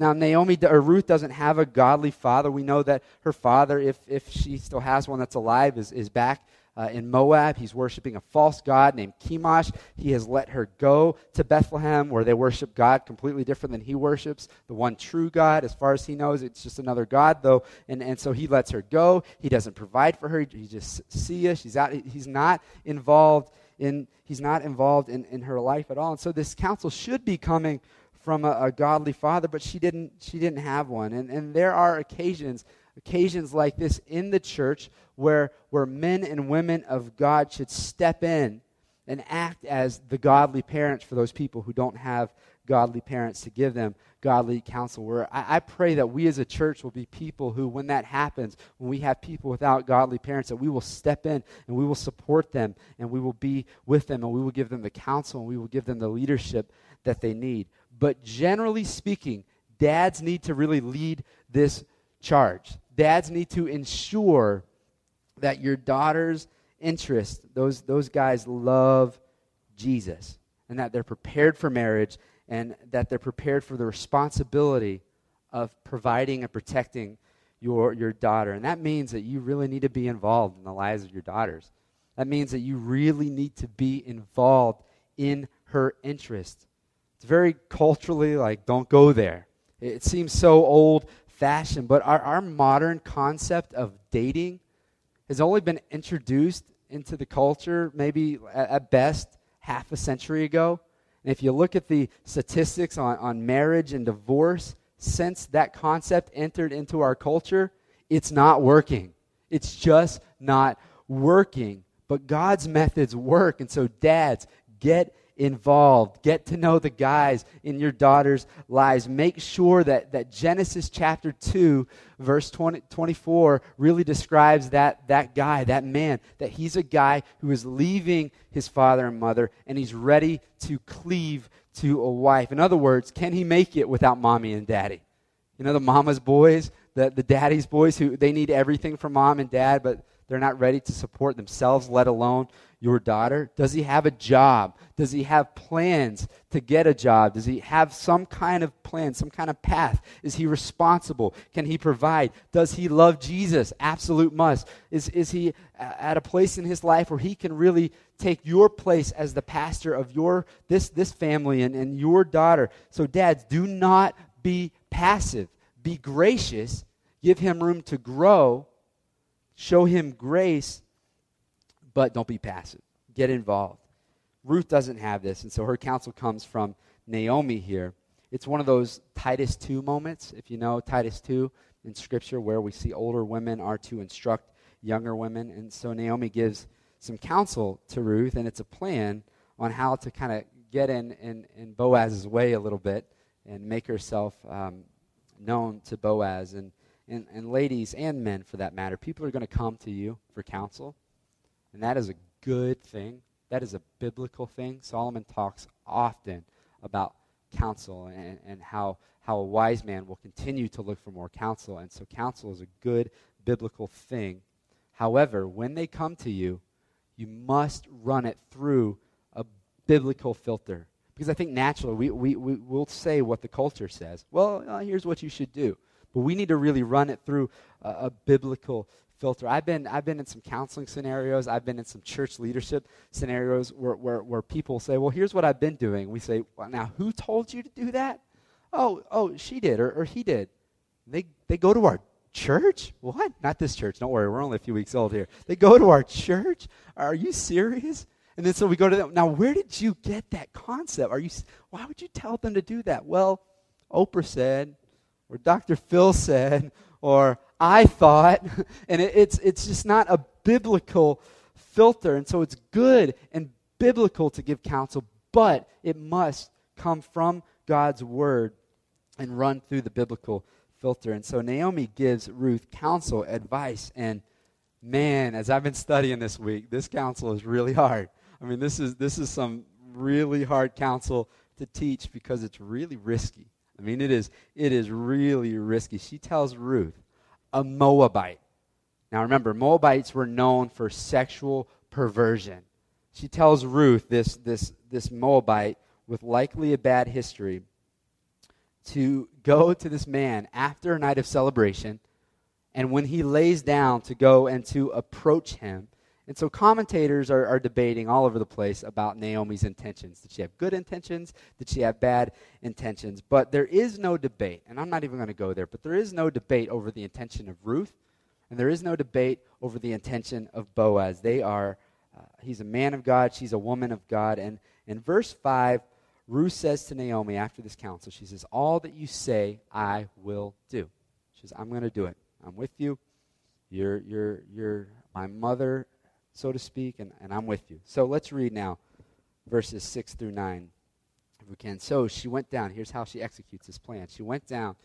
Now, Naomi or Ruth doesn't have a godly father. We know that her father, if, if she still has one that's alive, is, is back uh, in Moab. He's worshiping a false god named Chemosh. He has let her go to Bethlehem where they worship God completely different than he worships, the one true God. As far as he knows, it's just another God, though. And, and so he lets her go. He doesn't provide for her. He just see us. She's out. He's not involved in, he's not involved in, in her life at all. And so this counsel should be coming from a, a, godly father, but she didn't, she didn't have one. And, and there are occasions, occasions like this in the church where, where men and women of God should step in and act as the godly parents for those people who don't have godly parents to give them godly counsel. Where I, I, pray that we as a church will be people who, when that happens, when we have people without godly parents, that we will step in and we will support them and we will be with them and we will give them the counsel and we will give them the leadership that they need. But generally speaking, dads need to really lead this charge. Dads need to ensure that your daughter's interest, those, those guys love Jesus, and that they're prepared for marriage, and that they're prepared for the responsibility of providing and protecting your, your daughter. And that means that you really need to be involved in the lives of your daughters. That means that you really need to be involved in her interest. It's very culturally like, don't go there. It seems so old fashioned, but our, our modern concept of dating has only been introduced into the culture maybe at best half a century ago. And if you look at the statistics on, on marriage and divorce, since that concept entered into our culture, it's not working. It's just not working. But God's methods work. And so, dads, get involved. Get to know the guys in your daughter's lives. Make sure that, that Genesis chapter 2, verse 20, 24, really describes that, that guy, that man, that he's a guy who is leaving his father and mother and he's ready to cleave to a wife. In other words, can he make it without mommy and daddy? You know, the mama's boys, the, the daddy's boys who they need everything from mom and dad, but they're not ready to support themselves, let alone your daughter? Does he have a job? Does he have plans to get a job? Does he have some kind of plan, some kind of path? Is he responsible? Can he provide? Does he love Jesus? Absolute must. Is, is he at a place in his life where he can really take your place as the pastor of your this, this family and, and your daughter? So, dads, do not be passive. Be gracious. Give him room to grow. Show him grace but don't be passive. Get involved. Ruth doesn't have this, and so her counsel comes from Naomi here. It's one of those Titus 2 moments, if you know Titus 2 in Scripture, where we see older women are to instruct younger women. And so Naomi gives some counsel to Ruth, and it's a plan on how to kind of get in, in, in, Boaz's way a little bit and make herself um, known to Boaz. And, and, and ladies and men, for that matter, people are going to come to you for counsel. And that is a good thing. That is a biblical thing. Solomon talks often about counsel and, and how, how a wise man will continue to look for more counsel. And so, counsel is a good biblical thing. However, when they come to you, you must run it through a biblical filter. Because I think naturally we, we, we will say what the culture says. Well, uh, here's what you should do. But we need to really run it through a, a biblical filter. I've been, I've been in some counseling scenarios, I've been in some church leadership scenarios where, where, where people say, Well, here's what I've been doing. We say, Well, now, who told you to do that? Oh, oh, she did, or, or he did. They, they go to our church? What? Not this church. Don't worry, we're only a few weeks old here. They go to our church? Are you serious? And then so we go to them. Now, where did you get that concept? Are you? Why would you tell them to do that? Well, Oprah said, or Dr. Phil said, or I thought, and it, it's, it's just not a biblical filter. And so it's good and biblical to give counsel, but it must come from God's word and run through the biblical filter. And so Naomi gives Ruth counsel, advice, and man, as I've been studying this week, this counsel is really hard. I mean, this is this is some really hard counsel to teach because it's really risky. I mean, it is it is really risky. She tells Ruth, a Moabite. Now remember, Moabites were known for sexual perversion. She tells Ruth, this this this Moabite with likely a bad history, to go to this man after a night of celebration, and when he lays down to go and to approach him. And so commentators are, are debating all over the place about Naomi's intentions. Did she have good intentions? Did she have bad intentions? But there is no debate, and I'm not even going to go there, but there is no debate over the intention of Ruth, and there is no debate over the intention of Boaz. They are, uh, he's a man of God, she's a woman of God. And in verse 5, Ruth says to Naomi after this counsel, she says, All that you say, I will do. She says, I'm going to do it. I'm with you. You're, you're, you're my mother, so to speak, and, and I'm with you. So let's read now verses 6 through 9, if we can. So she went down. Here's how she executes this plan. She went down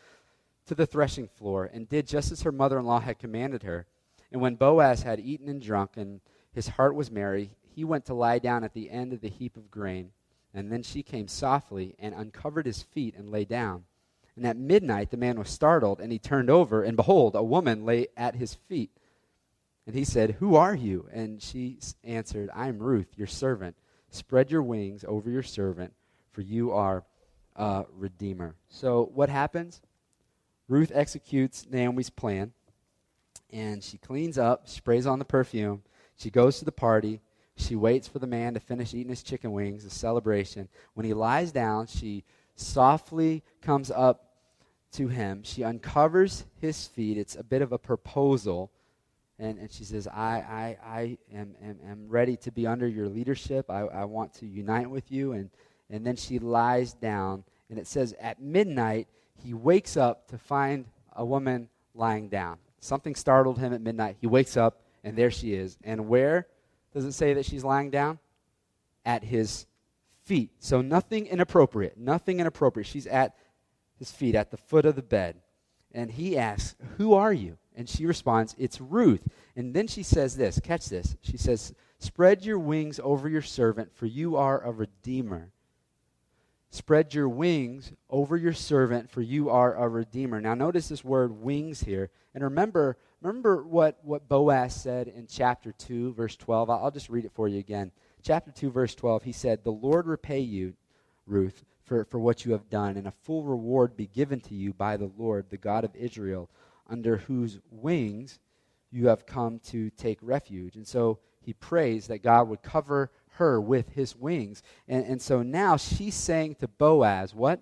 to the threshing floor and did just as her mother in law had commanded her. And when Boaz had eaten and drunk, and his heart was merry, he went to lie down at the end of the heap of grain. And then she came softly and uncovered his feet and lay down. And at midnight the man was startled, and he turned over, and behold, a woman lay at his feet. And he said, Who are you? And she answered, I am Ruth, your servant. Spread your wings over your servant, for you are a redeemer. So what happens? Ruth executes Naomi's plan, and she cleans up, sprays on the perfume. She goes to the party. She waits for the man to finish eating his chicken wings, a celebration. When he lies down, she softly comes up to him. She uncovers his feet. It's a bit of a proposal. And, and she says, I, I, I am, am, am ready to be under your leadership. I, I want to unite with you. And, and then she lies down. And it says, at midnight, he wakes up to find a woman lying down. Something startled him at midnight. He wakes up, and there she is. And where? does it say that she's lying down? At his feet. So nothing inappropriate. Nothing inappropriate. She's at his feet, at the foot of the bed. And he asks, Who are you? And she responds, It's Ruth. And then she says this catch this. She says, Spread your wings over your servant, for you are a redeemer. Spread your wings over your servant, for you are a redeemer. Now, notice this word wings here. And remember, remember what, what Boaz said in chapter 2, verse 12? I'll, just read it for you again. Chapter 2, verse 12, he said, The Lord repay you, Ruth, for, for what you have done, and a full reward be given to you by the Lord, the God of Israel, under whose wings you have come to take refuge. And so he prays that God would cover her with his wings. And, and so now she's saying to Boaz, What?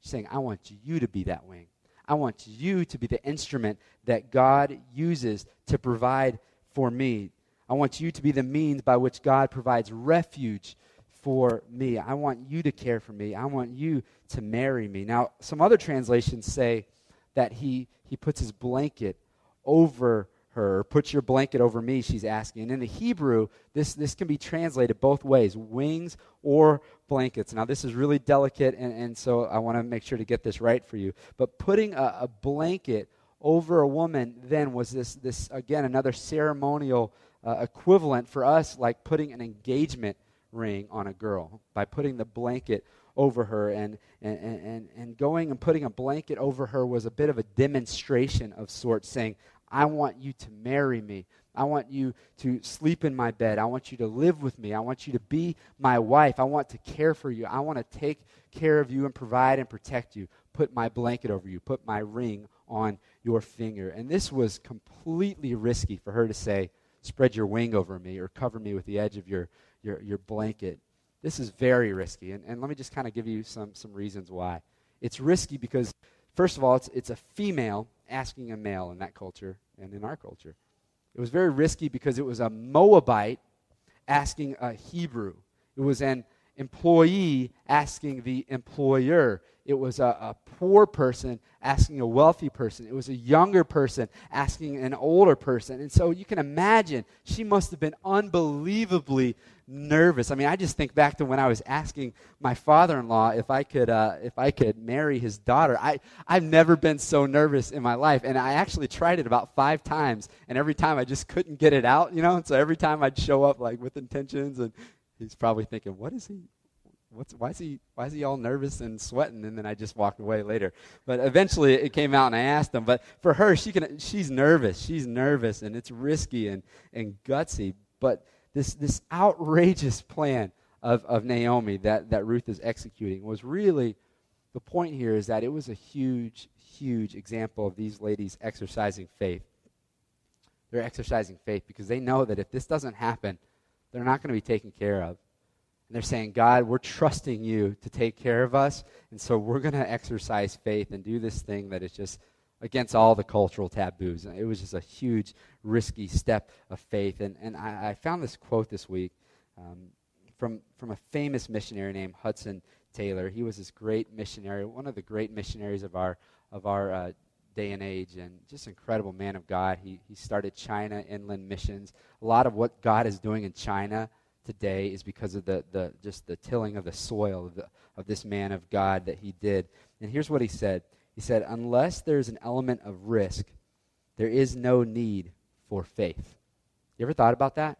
She's saying, I want you to be that wing. I want you to be the instrument that God uses to provide for me. I want you to be the means by which God provides refuge for me. I want you to care for me. I want you to marry me. Now, some other translations say that he, he puts his blanket over her, put your blanket over me, she's asking. And in the Hebrew, this, this can be translated both ways wings or blankets. Now, this is really delicate, and, and so I want to make sure to get this right for you. But putting a, a blanket over a woman then was this, this again, another ceremonial uh, equivalent for us, like putting an engagement ring on a girl by putting the blanket over her and, and, and, and going and putting a blanket over her was a bit of a demonstration of sorts saying I want you to marry me. I want you to sleep in my bed. I want you to live with me. I want you to be my wife. I want to care for you. I want to take care of you and provide and protect you. Put my blanket over you. Put my ring on your finger. And this was completely risky for her to say, spread your wing over me or cover me with the edge of your, your, your blanket. This is very risky. And, and let me just kind of give you some, some reasons why. It's risky because, first of all, it's, it's a female asking a male in that culture and in our culture. It was very risky because it was a Moabite asking a Hebrew. It was an employee asking the employer. it was a, a, poor person asking a wealthy person. It was a younger person asking an older person. And so you can imagine she must have been unbelievably nervous. I mean, I just think back to when I was asking my father-in-law if I could uh, if I could marry his daughter. I I've never been so nervous in my life, and I actually tried it about five times, and every time I just couldn't get it out, you know. And so every time I'd show up like with intentions, and he's probably thinking, "What is he? What's why is he why is he all nervous and sweating?" And then I just walked away later. But eventually it came out, and I asked him. But for her, she can she's nervous. She's nervous, and it's risky and and gutsy, but this, this outrageous plan of, of Naomi that, that Ruth is executing was really the point here is that it was a huge, huge example of these ladies exercising faith. They're exercising faith because they know that if this doesn't happen, they're not going to be taken care of. And they're saying, God, we're trusting you to take care of us, and so we're going to exercise faith and do this thing that is just against all the cultural taboos. It was just a huge, risky step of faith. And, and I, I found this quote this week um, from, from a famous missionary named Hudson Taylor. He was this great missionary, one of the great missionaries of our, of our uh, day and age, and just incredible man of God. He, he started China Inland Missions. A lot of what God is doing in China today is because of the, the just the tilling of the soil of, the, of this man of God that he did. And here's what he said he said, unless there's an element of risk, there is no need for faith. You ever thought about that?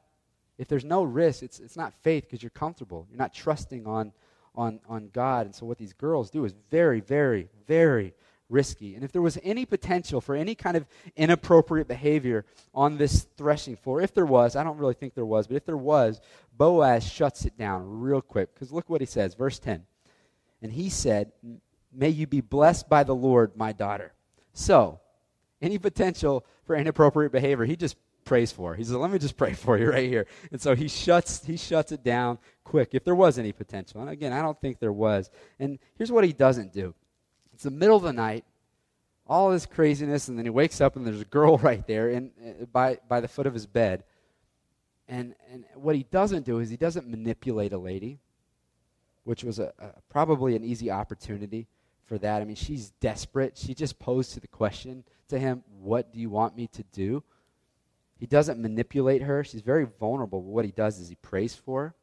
If there's no risk, it's, it's not faith because you're comfortable. You're not trusting on, on, on God. And so what these girls do is very, very, very risky. And if there was any potential for any kind of inappropriate behavior on this threshing floor, if there was, I don't really think there was, but if there was, Boaz shuts it down real quick. Because look what he says, verse 10. And he said, May you be blessed by the Lord, my daughter. So, any potential for inappropriate behavior, he just prays for. He says, "Let me just pray for you right here." And so he shuts he shuts it down quick if there was any potential. And again, I don't think there was. And here's what he doesn't do. It's the middle of the night, all this craziness, and then he wakes up and there's a girl right there in, uh, by by the foot of his bed. And and what he doesn't do is he doesn't manipulate a lady, which was a, a probably an easy opportunity for that. I mean, she's desperate. She just posed to the question to him, What do you want me to do? He doesn't manipulate her. She's very vulnerable. But what he does is he prays for her.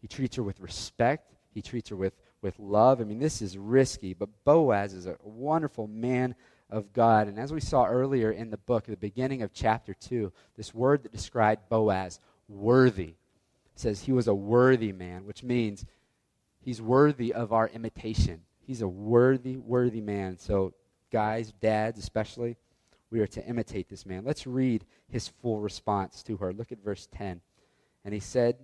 He treats her with respect. He treats her with, with love. I mean, this is risky, but Boaz is a wonderful man of God. And as we saw earlier in the book, at the beginning of chapter 2, this word that described Boaz, worthy, says he was a worthy man, which means he's worthy of our imitation. He's a worthy, worthy man. So, guys, dads especially, we are to imitate this man. Let's read his full response to her. Look at verse 10. And he said,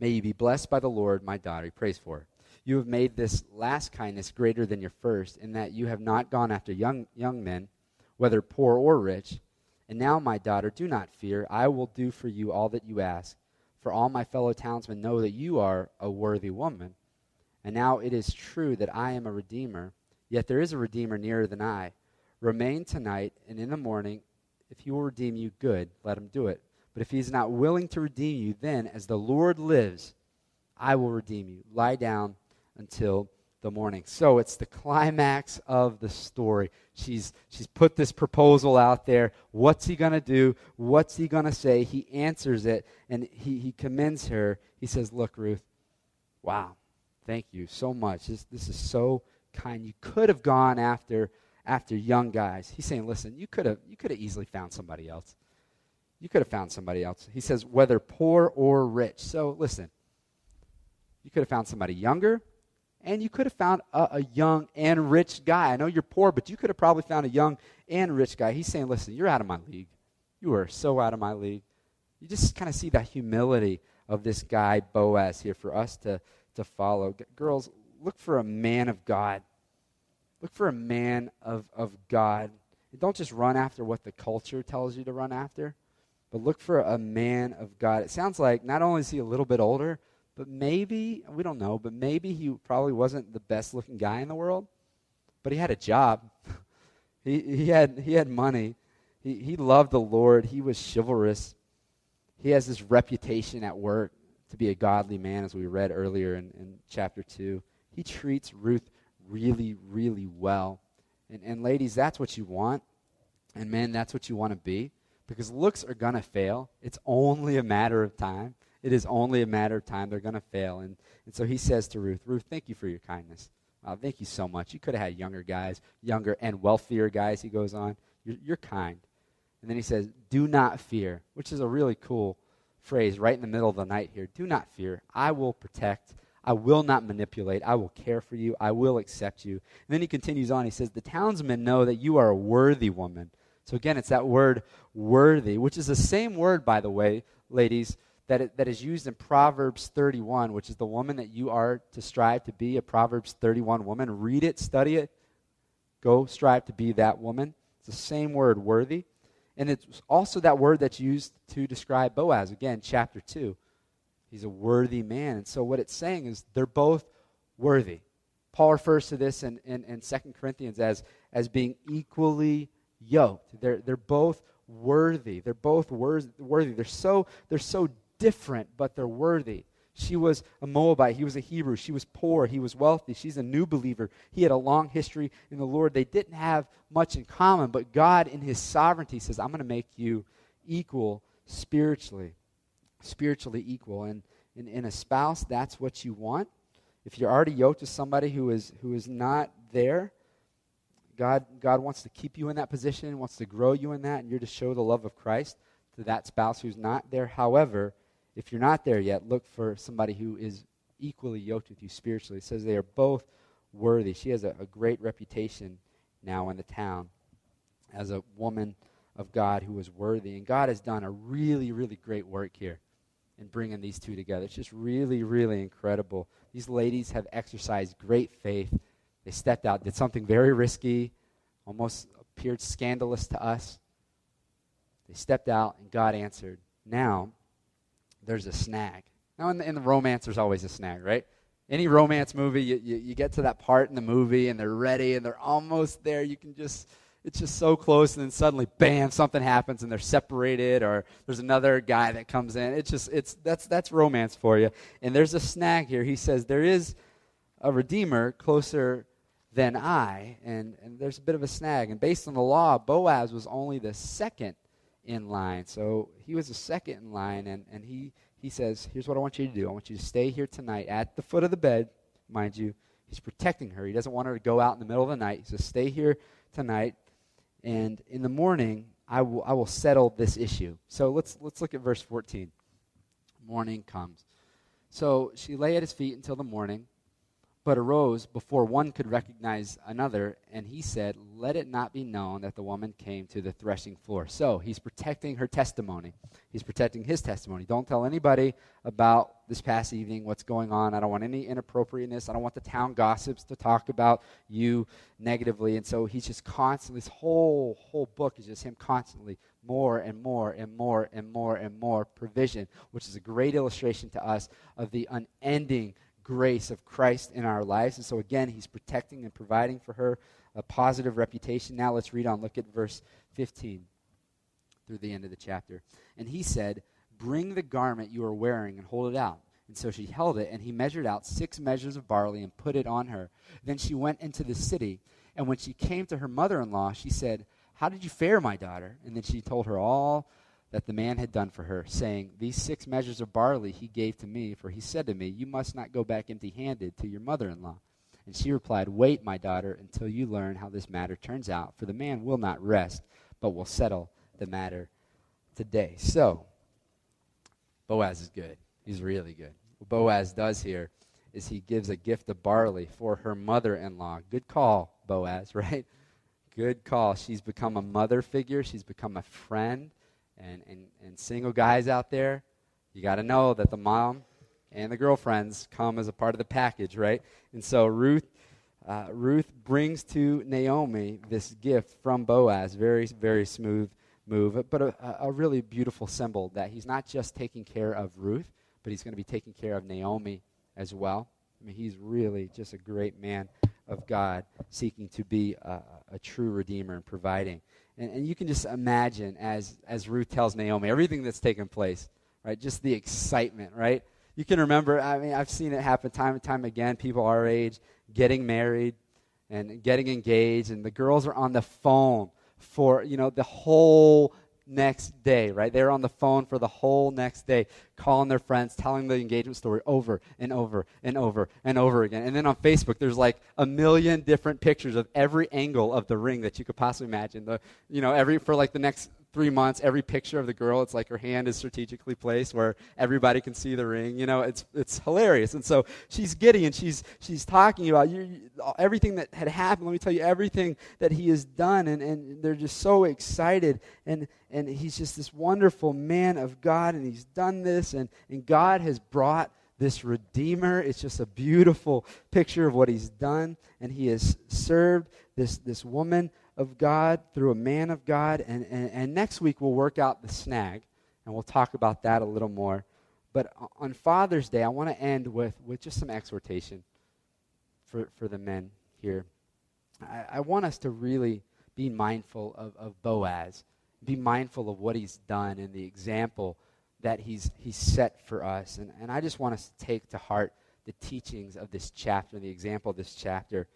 May you be blessed by the Lord, my daughter. He prays for her. You have made this last kindness greater than your first, in that you have not gone after young, young men, whether poor or rich. And now, my daughter, do not fear. I will do for you all that you ask. For all my fellow townsmen know that you are a worthy woman. And now it is true that I am a redeemer, yet there is a redeemer nearer than I. Remain tonight, and in the morning, if he will redeem you, good, let him do it. But if he is not willing to redeem you, then, as the Lord lives, I will redeem you. Lie down until the morning. So it's the climax of the story. She's, she's put this proposal out there. What's he going to do? What's he going to say? He answers it, and he, he commends her. He says, Look, Ruth, wow, Thank you so much. This, this is so kind. You could have gone after after young guys. He's saying, listen, you could have you could have easily found somebody else. You could have found somebody else. He says, whether poor or rich. So listen, you could have found somebody younger, and you could have found a, a, young and rich guy. I know you're poor, but you could have probably found a young and rich guy. He's saying, listen, you're out of my league. You are so out of my league. You just kind of see that humility of this guy, Boaz, here for us to to follow. Girls, look for a man of God. Look for a man of, of God. And don't just run after what the culture tells you to run after, but look for a man of God. It sounds like not only is he a little bit older, but maybe, we don't know, but maybe he probably wasn't the best looking guy in the world, but he had a job. he, he, had, he had money. He, he loved the Lord. He was chivalrous. He has this reputation at work to be a godly man, as we read earlier in, in chapter 2. He treats Ruth really, really well. And, and ladies, that's what you want. And men, that's what you want to be. Because looks are going to fail. It's only a matter of time. It is only a matter of time. They're going to fail. And, and so he says to Ruth, Ruth, thank you for your kindness. Thank you so much. You could have had younger guys, younger and wealthier guys, he goes on. You're, you're kind. And then he says, Do not fear, which is a really cool phrase right in the middle of the night here. Do not fear. I will protect. I will not manipulate. I will care for you. I will accept you. And then he continues on. He says, The townsmen know that you are a worthy woman. So again, it's that word worthy, which is the same word, by the way, ladies, that, it, that is used in Proverbs 31, which is the woman that you are to strive to be, a Proverbs 31 woman. Read it, study it, go strive to be that woman. It's the same word, worthy. And it's also that word that's used to describe Boaz. Again, chapter 2. He's a worthy man. And so what it's saying is they're both worthy. Paul refers to this in, in, in 2 Corinthians as, as being equally yoked. They're, they're both worthy. They're both worthy. They're so, they're so different, but they're worthy. She was a Moabite. He was a Hebrew. She was poor. He was wealthy. She's a new believer. He had a long history in the Lord. They didn't have much in common, but God, in His sovereignty, says, I'm going to make you equal spiritually. Spiritually equal. And in, in a spouse, that's what you want. If you're already yoked to somebody who is, who is not there, God, God wants to keep you in that position, wants to grow you in that, and you're to show the love of Christ to that spouse who's not there. However, if you're not there yet, look for somebody who is equally yoked with you spiritually. It says they are both worthy. She has a, a great reputation now in the town as a woman of God who is worthy. And God has done a really, really great work here in bringing these two together. It's just really, really incredible. These ladies have exercised great faith. They stepped out, did something very risky, almost appeared scandalous to us. They stepped out, and God answered. Now, there's a snag. Now, in the, in the romance, there's always a snag, right? Any romance movie, you, you, you get to that part in the movie, and they're ready, and they're almost there. You can just it's just so close and then suddenly bam something happens and they're separated or there's another guy that comes in it's just it's that's that's romance for you and there's a snag here he says there is a redeemer closer than i and and there's a bit of a snag and based on the law boaz was only the second in line. So he was the second in line, and, and he, he says, Here's what I want you to do. I want you to stay here tonight at the foot of the bed, mind you. He's protecting her. He doesn't want her to go out in the middle of the night. He says, Stay here tonight, and in the morning, I will, I will settle this issue. So let's, let's look at verse 14. Morning comes. So she lay at his feet until the morning but arose before one could recognize another, and he said, Let it not be known that the woman came to the threshing floor. So he's protecting her testimony. He's protecting his testimony. Don't tell anybody about this past evening, what's going on. I don't want any inappropriateness. I don't want the town gossips to talk about you negatively. And so he's just constantly, this whole, whole book is just him constantly more and more and more and more and more provision, which is a great illustration to us of the unending grace of Christ in our lives. And so, again, he's protecting and providing for her a positive reputation. Now, let's read on. Look at verse 15 through the end of the chapter. And he said, Bring the garment you are wearing and hold it out. And so she held it, and he measured out six measures of barley and put it on her. Then she went into the city. And when she came to her mother in law, she said, How did you fare, my daughter? And then she told her all that the man had done for her, saying, These six measures of barley he gave to me, for he said to me, You must not go back empty handed to your mother in law. And she replied, Wait, my daughter, until you learn how this matter turns out, for the man will not rest, but will settle the matter today. So, Boaz is good. He's really good. What Boaz does here is he gives a gift of barley for her mother in law. Good call, Boaz, right? Good call. She's become a mother figure, she's become a friend and, and, and single guys out there, you got to know that the mom and the girlfriends come as a part of the package, right? And so Ruth, uh, Ruth brings to Naomi this gift from Boaz, very, very smooth move, but a, a really beautiful symbol that he's not just taking care of Ruth, but he's going to be taking care of Naomi as well. I mean, he's really just a great man of God, seeking to be a, a true redeemer and providing. And, and you can just imagine as, as Ruth tells Naomi everything that's taken place, right? Just the excitement, right? You can remember, I mean, I've seen it happen time and time again. People our age getting married, and getting engaged, and the girls are on the phone for, you know, the whole next day, right? They're on the phone for the whole next day, calling their friends, telling the engagement story over and over and over and over again. And then on Facebook, there's like a million different pictures of every angle of the ring that you could possibly imagine. The, you know, every for like the next three months, every picture of the girl, it's like her hand is strategically placed where everybody can see the ring. You know, it's it's hilarious. And so she's giddy and she's she's talking about you, everything that had happened. Let me tell you everything that he has done, and, and they're just so excited. And and he's just this wonderful man of God, and he's done this, and and God has brought this Redeemer. It's just a beautiful picture of what he's done, and he has served this this woman of God through a man of God. And, and, and next week we'll work out the snag, and we'll talk about that a little more. But on Father's Day, I want to end with, with just some exhortation for, for the men here. I, I want us to really be mindful of, of Boaz, be mindful of what he's done and the example that he's, he's set for us. And, and I just want us to take to heart the teachings of this chapter, the example of this chapter,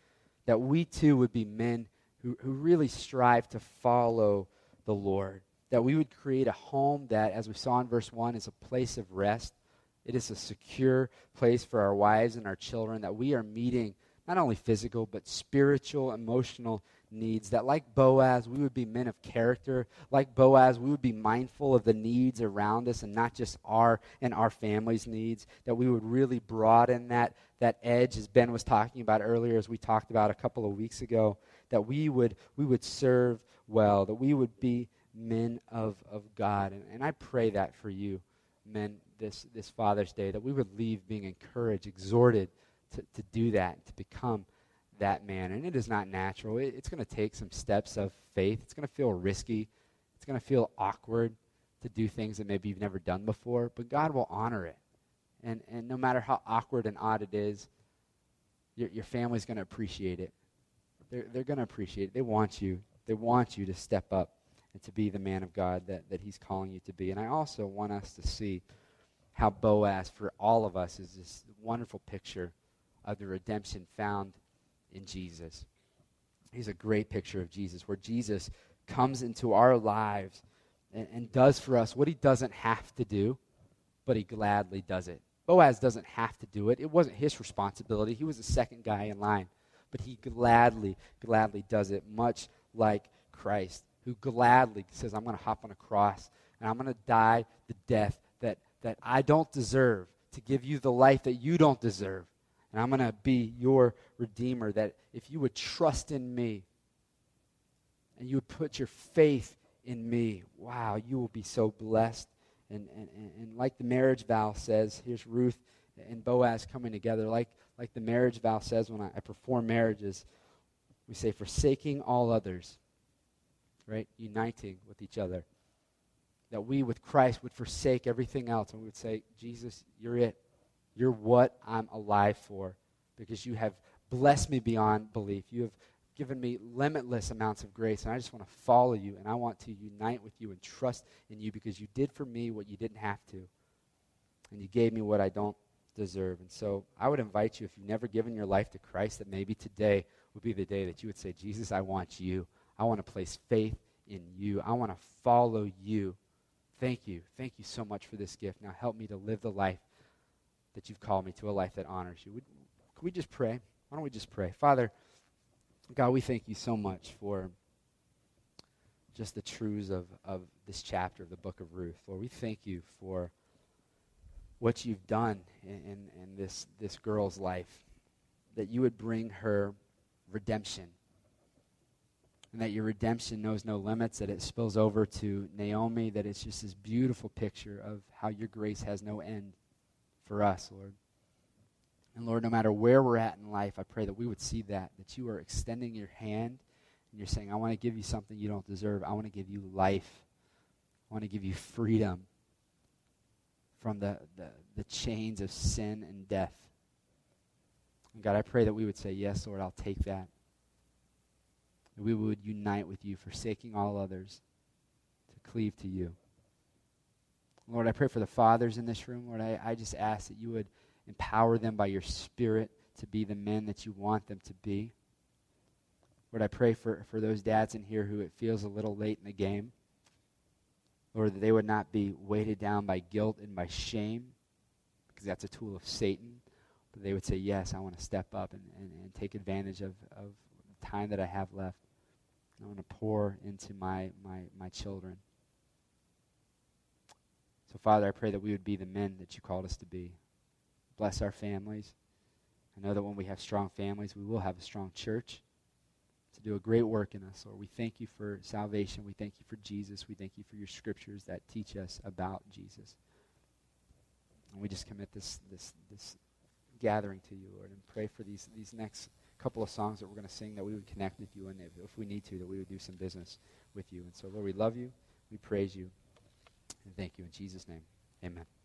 that we too would be men who, who really strive to follow the Lord. That we would create a home that, as we saw in verse 1, is a place of rest. It is a secure place for our wives and our children, that we are meeting not only physical, but spiritual, emotional needs. That, like Boaz, we would be men of character. Like Boaz, we would be mindful of the needs around us and not just our and our family's needs. That we would really broaden that, that edge, as Ben was talking about earlier, as we talked about a couple of weeks ago that we would, we would serve well, that we would be men of, of God. And, and I pray that for you, men, this, this Father's Day, that we would leave being encouraged, exhorted to, to do that, to become that man. And it is not natural. It, it's going to take some steps of faith. It's going to feel risky. It's going to feel awkward to do things that maybe you've never done before, but God will honor it. And, and no matter how awkward and odd it is, your, your family's going to appreciate it. They're, they're going to appreciate it. They want you. They want you to step up and to be the man of God that, that he's calling you to be. And I also want us to see how Boaz, for all of us, is this wonderful picture of the redemption found in Jesus. He's a great picture of Jesus, where Jesus comes into our lives and, and does for us what he doesn't have to do, but he gladly does it. Boaz doesn't have to do it. It wasn't his responsibility. He was the second guy in line but he gladly, gladly does it, much like Christ, who gladly says, I'm going to hop on a cross and I'm going to die the death that, that I don't deserve to give you the life that you don't deserve. And I'm going to be your Redeemer, that if you would trust in me and you would put your faith in me, wow, you will be so blessed. And, and, and like the marriage vow says, here's Ruth and Boaz coming together, like, like the marriage vow says when I, I perform marriages, we say, forsaking all others, right? Uniting with each other. That we with Christ would forsake everything else and we would say, Jesus, you're it. You're what I'm alive for because you have blessed me beyond belief. You have given me limitless amounts of grace, and I just want to follow you, and I want to unite with you and trust in you because you did for me what you didn't have to. And you gave me what I don't deserve. And so I would invite you, if you've never given your life to Christ, that maybe today would be the day that you would say, Jesus, I want you. I want to place faith in you. I want to follow you. Thank you. Thank you so much for this gift. Now help me to live the life that you've called me to, a life that honors you. Would, can we just pray? Why don't we just pray? Father, God, we thank you so much for just the truths of, of this chapter of the book of Ruth. Lord, we thank you for what you've done in, in, in, this, this girl's life, that you would bring her redemption. And that your redemption knows no limits, that it spills over to Naomi, that it's just this beautiful picture of how your grace has no end for us, Lord. And Lord, no matter where we're at in life, I pray that we would see that, that you are extending your hand and you're saying, I want to give you something you don't deserve. I want to give you life. I want to give you freedom from the, the, the chains of sin and death. And God, I pray that we would say, Yes, Lord, I'll take that. That we would unite with you, forsaking all others to cleave to you. Lord, I pray for the fathers in this room. Lord, I, I just ask that you would empower them by your Spirit to be the men that you want them to be. Lord, I pray for, for those dads in here who it feels a little late in the game. Lord, that they would not be weighted down by guilt and by shame, because that's a tool of Satan. But they would say, Yes, I want to step up and, and, and take advantage of, of the time that I have left. I want to pour into my, my, my children. So, Father, I pray that we would be the men that you called us to be. Bless our families. I know that when we have strong families, we will have a strong church do a great work in us. Lord, we thank you for salvation. We thank you for Jesus. We thank you for your scriptures that teach us about Jesus. And we just commit this, this, this gathering to you, Lord, and pray for these, these next couple of songs that we're going to sing that we would connect with you, and if, if we need to, that we would do some business with you. And so, Lord, we love you. We praise you. And thank you in Jesus' name. Amen.